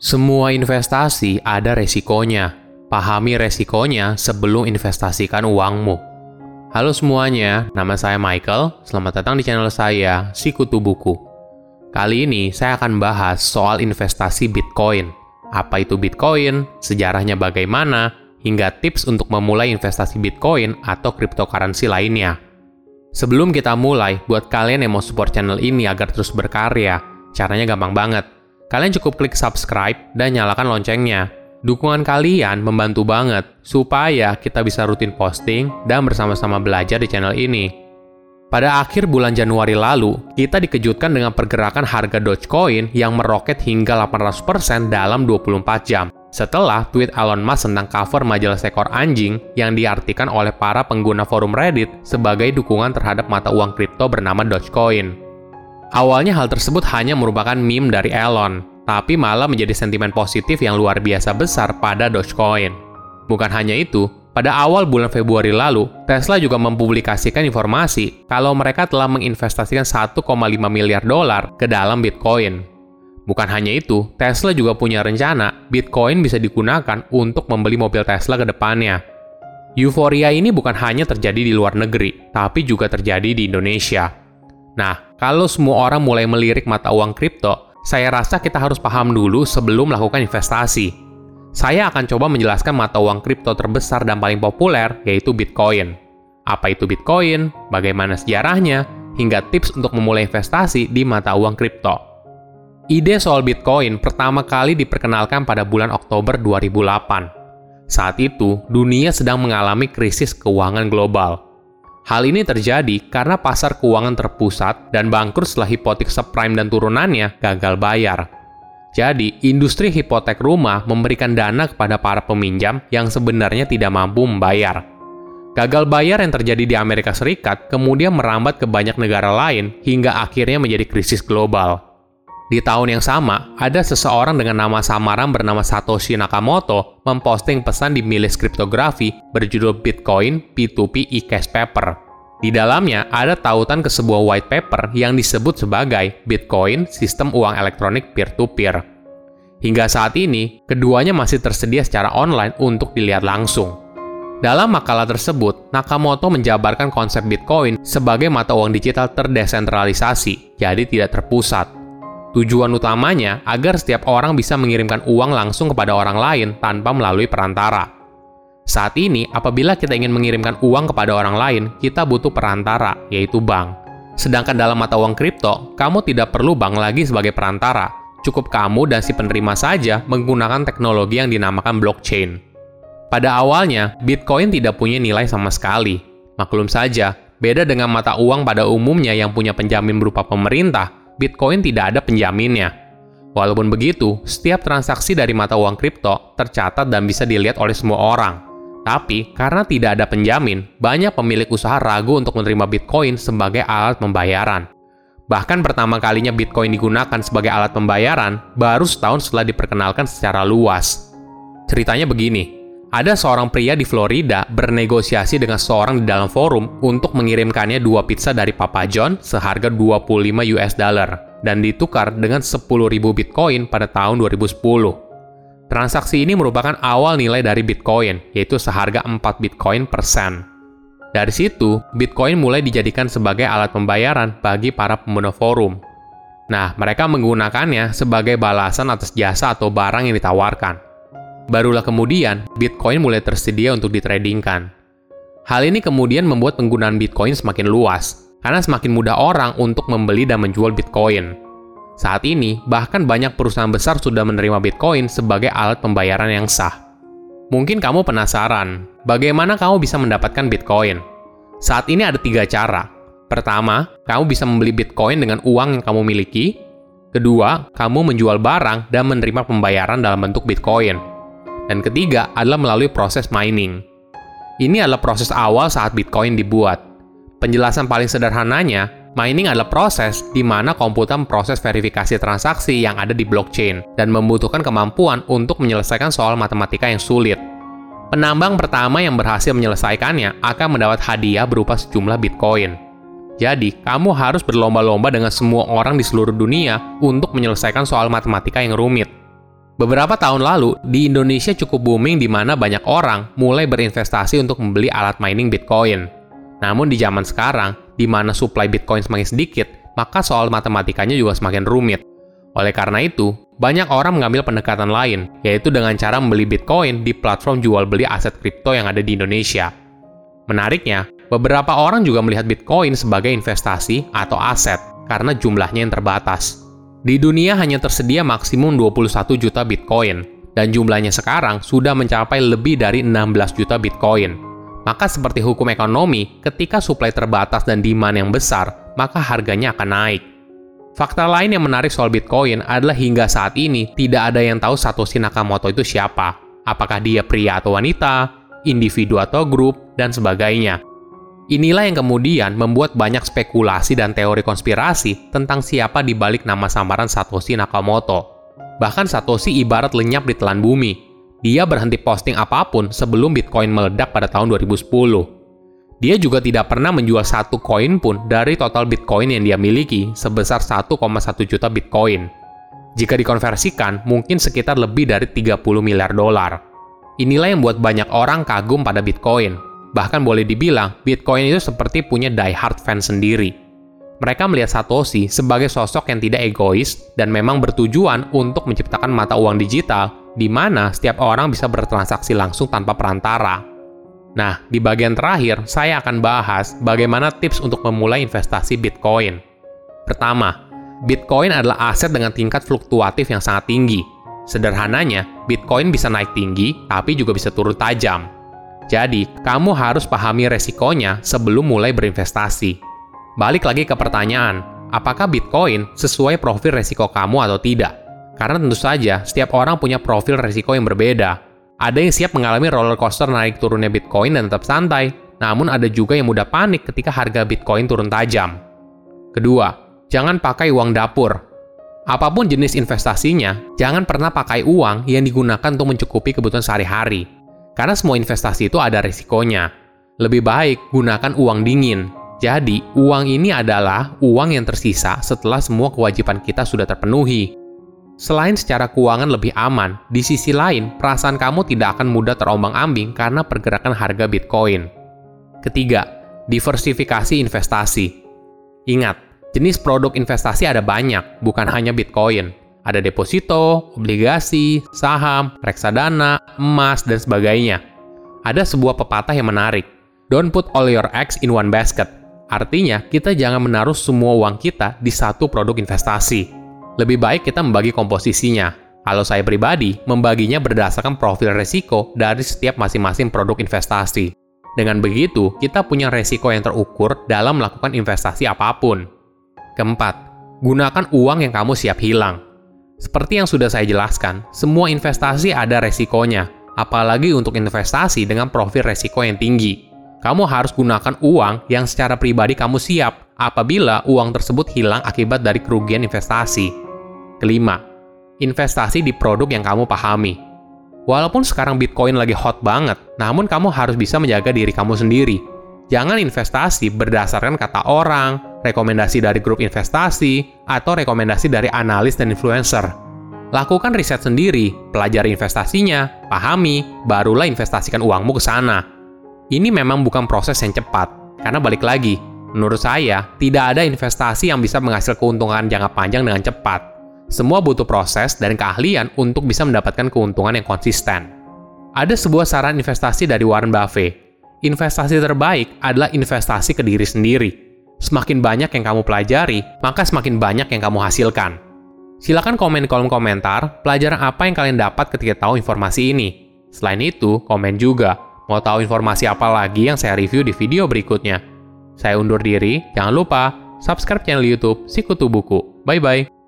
Semua investasi ada resikonya. Pahami resikonya sebelum investasikan uangmu. Halo semuanya, nama saya Michael. Selamat datang di channel saya, Sikutu Buku. Kali ini saya akan bahas soal investasi Bitcoin. Apa itu Bitcoin, sejarahnya bagaimana, hingga tips untuk memulai investasi Bitcoin atau cryptocurrency lainnya. Sebelum kita mulai, buat kalian yang mau support channel ini agar terus berkarya, caranya gampang banget Kalian cukup klik subscribe dan nyalakan loncengnya. Dukungan kalian membantu banget supaya kita bisa rutin posting dan bersama-sama belajar di channel ini. Pada akhir bulan Januari lalu, kita dikejutkan dengan pergerakan harga Dogecoin yang meroket hingga 800% dalam 24 jam. Setelah tweet Elon Musk tentang cover majalah sekor anjing yang diartikan oleh para pengguna forum Reddit sebagai dukungan terhadap mata uang kripto bernama Dogecoin. Awalnya hal tersebut hanya merupakan meme dari Elon, tapi malah menjadi sentimen positif yang luar biasa besar pada Dogecoin. Bukan hanya itu, pada awal bulan Februari lalu, Tesla juga mempublikasikan informasi kalau mereka telah menginvestasikan 1,5 miliar dolar ke dalam Bitcoin. Bukan hanya itu, Tesla juga punya rencana Bitcoin bisa digunakan untuk membeli mobil Tesla ke depannya. Euforia ini bukan hanya terjadi di luar negeri, tapi juga terjadi di Indonesia. Nah, kalau semua orang mulai melirik mata uang kripto, saya rasa kita harus paham dulu sebelum melakukan investasi. Saya akan coba menjelaskan mata uang kripto terbesar dan paling populer, yaitu Bitcoin. Apa itu Bitcoin, bagaimana sejarahnya, hingga tips untuk memulai investasi di mata uang kripto. Ide soal Bitcoin pertama kali diperkenalkan pada bulan Oktober 2008. Saat itu, dunia sedang mengalami krisis keuangan global. Hal ini terjadi karena pasar keuangan terpusat dan bangkrut setelah hipotek subprime dan turunannya gagal bayar. Jadi, industri hipotek rumah memberikan dana kepada para peminjam yang sebenarnya tidak mampu membayar. Gagal bayar yang terjadi di Amerika Serikat kemudian merambat ke banyak negara lain hingga akhirnya menjadi krisis global. Di tahun yang sama, ada seseorang dengan nama samaran bernama Satoshi Nakamoto memposting pesan di milis kriptografi berjudul Bitcoin P2P e-cash paper. Di dalamnya ada tautan ke sebuah white paper yang disebut sebagai Bitcoin Sistem Uang Elektronik Peer-to-Peer. Hingga saat ini, keduanya masih tersedia secara online untuk dilihat langsung. Dalam makalah tersebut, Nakamoto menjabarkan konsep Bitcoin sebagai mata uang digital terdesentralisasi, jadi tidak terpusat. Tujuan utamanya agar setiap orang bisa mengirimkan uang langsung kepada orang lain tanpa melalui perantara. Saat ini, apabila kita ingin mengirimkan uang kepada orang lain, kita butuh perantara, yaitu bank. Sedangkan dalam mata uang kripto, kamu tidak perlu bank lagi sebagai perantara. Cukup kamu dan si penerima saja menggunakan teknologi yang dinamakan blockchain. Pada awalnya, Bitcoin tidak punya nilai sama sekali. Maklum saja, beda dengan mata uang pada umumnya yang punya penjamin berupa pemerintah, Bitcoin tidak ada penjaminnya. Walaupun begitu, setiap transaksi dari mata uang kripto tercatat dan bisa dilihat oleh semua orang. Tapi, karena tidak ada penjamin, banyak pemilik usaha ragu untuk menerima Bitcoin sebagai alat pembayaran. Bahkan pertama kalinya Bitcoin digunakan sebagai alat pembayaran baru setahun setelah diperkenalkan secara luas. Ceritanya begini, ada seorang pria di Florida bernegosiasi dengan seorang di dalam forum untuk mengirimkannya dua pizza dari Papa John seharga 25 US dollar dan ditukar dengan 10.000 Bitcoin pada tahun 2010. Transaksi ini merupakan awal nilai dari Bitcoin, yaitu seharga 4 Bitcoin per sen. Dari situ, Bitcoin mulai dijadikan sebagai alat pembayaran bagi para pengguna forum. Nah, mereka menggunakannya sebagai balasan atas jasa atau barang yang ditawarkan. Barulah kemudian, Bitcoin mulai tersedia untuk ditradingkan. Hal ini kemudian membuat penggunaan Bitcoin semakin luas, karena semakin mudah orang untuk membeli dan menjual Bitcoin. Saat ini, bahkan banyak perusahaan besar sudah menerima Bitcoin sebagai alat pembayaran yang sah. Mungkin kamu penasaran, bagaimana kamu bisa mendapatkan Bitcoin? Saat ini ada tiga cara. Pertama, kamu bisa membeli Bitcoin dengan uang yang kamu miliki. Kedua, kamu menjual barang dan menerima pembayaran dalam bentuk Bitcoin. Dan ketiga adalah melalui proses mining. Ini adalah proses awal saat Bitcoin dibuat. Penjelasan paling sederhananya, mining adalah proses di mana komputer memproses verifikasi transaksi yang ada di blockchain dan membutuhkan kemampuan untuk menyelesaikan soal matematika yang sulit. Penambang pertama yang berhasil menyelesaikannya akan mendapat hadiah berupa sejumlah Bitcoin. Jadi, kamu harus berlomba-lomba dengan semua orang di seluruh dunia untuk menyelesaikan soal matematika yang rumit. Beberapa tahun lalu, di Indonesia cukup booming di mana banyak orang mulai berinvestasi untuk membeli alat mining Bitcoin. Namun di zaman sekarang, di mana supply Bitcoin semakin sedikit, maka soal matematikanya juga semakin rumit. Oleh karena itu, banyak orang mengambil pendekatan lain, yaitu dengan cara membeli Bitcoin di platform jual beli aset kripto yang ada di Indonesia. Menariknya, beberapa orang juga melihat Bitcoin sebagai investasi atau aset karena jumlahnya yang terbatas. Di dunia hanya tersedia maksimum 21 juta Bitcoin, dan jumlahnya sekarang sudah mencapai lebih dari 16 juta Bitcoin. Maka seperti hukum ekonomi, ketika supply terbatas dan demand yang besar, maka harganya akan naik. Fakta lain yang menarik soal Bitcoin adalah hingga saat ini tidak ada yang tahu Satoshi Nakamoto itu siapa. Apakah dia pria atau wanita, individu atau grup, dan sebagainya. Inilah yang kemudian membuat banyak spekulasi dan teori konspirasi tentang siapa di balik nama samaran Satoshi Nakamoto. Bahkan Satoshi ibarat lenyap di telan bumi. Dia berhenti posting apa pun sebelum Bitcoin meledak pada tahun 2010. Dia juga tidak pernah menjual satu koin pun dari total Bitcoin yang dia miliki sebesar 1,1 juta Bitcoin. Jika dikonversikan, mungkin sekitar lebih dari 30 miliar dolar. Inilah yang membuat banyak orang kagum pada Bitcoin, Bahkan boleh dibilang, Bitcoin itu seperti punya die-hard fans sendiri. Mereka melihat Satoshi sebagai sosok yang tidak egois dan memang bertujuan untuk menciptakan mata uang digital di mana setiap orang bisa bertransaksi langsung tanpa perantara. Nah, di bagian terakhir, saya akan bahas bagaimana tips untuk memulai investasi Bitcoin. Pertama, Bitcoin adalah aset dengan tingkat fluktuatif yang sangat tinggi. Sederhananya, Bitcoin bisa naik tinggi, tapi juga bisa turun tajam. Jadi, kamu harus pahami resikonya sebelum mulai berinvestasi. Balik lagi ke pertanyaan, apakah Bitcoin sesuai profil resiko kamu atau tidak? Karena tentu saja, setiap orang punya profil resiko yang berbeda. Ada yang siap mengalami roller coaster naik turunnya Bitcoin dan tetap santai, namun ada juga yang mudah panik ketika harga Bitcoin turun tajam. Kedua, jangan pakai uang dapur. Apa pun jenis investasinya, jangan pernah pakai uang yang digunakan untuk mencukupi kebutuhan sehari-hari karena semua investasi itu ada risikonya. Lebih baik gunakan uang dingin. Jadi, uang ini adalah uang yang tersisa setelah semua kewajiban kita sudah terpenuhi. Selain secara keuangan lebih aman, di sisi lain, perasaan kamu tidak akan mudah terombang-ambing karena pergerakan harga Bitcoin. Ketiga, diversifikasi investasi. Ingat, jenis produk investasi ada banyak, bukan hanya Bitcoin. Ada deposito, obligasi, saham, reksadana, emas, dan sebagainya. Ada sebuah pepatah yang menarik. Don't put all your eggs in one basket. Artinya, kita jangan menaruh semua uang kita di satu produk investasi. Lebih baik kita membagi komposisinya. Kalau saya pribadi, membaginya berdasarkan profil resiko dari setiap masing-masing produk investasi. Dengan begitu, kita punya resiko yang terukur dalam melakukan investasi apa pun. Keempat, gunakan uang yang kamu siap hilang. Seperti yang sudah saya jelaskan, semua investasi ada resikonya, apalagi untuk investasi dengan profil resiko yang tinggi. Kamu harus gunakan uang yang secara pribadi kamu siap apabila uang tersebut hilang akibat dari kerugian investasi. Kelima, investasi di produk yang kamu pahami. Walaupun sekarang Bitcoin lagi hot banget, namun kamu harus bisa menjaga diri kamu sendiri. Jangan investasi berdasarkan kata orang, rekomendasi dari grup investasi, atau rekomendasi dari analis dan influencer. Lakukan riset sendiri, pelajari investasinya, pahami, barulah investasikan uangmu ke sana. Ini memang bukan proses yang cepat, karena balik lagi, menurut saya, tidak ada investasi yang bisa menghasilkan keuntungan jangka panjang dengan cepat. Semua butuh proses dan keahlian untuk bisa mendapatkan keuntungan yang konsisten. Ada sebuah saran investasi dari Warren Buffett. Investasi terbaik adalah investasi ke diri sendiri semakin banyak yang kamu pelajari, maka semakin banyak yang kamu hasilkan. Silakan komen di kolom komentar pelajaran apa yang kalian dapat ketika tahu informasi ini. Selain itu, komen juga mau tahu informasi apa lagi yang saya review di video berikutnya. Saya undur diri, jangan lupa subscribe channel YouTube Sikutu Buku. Bye bye.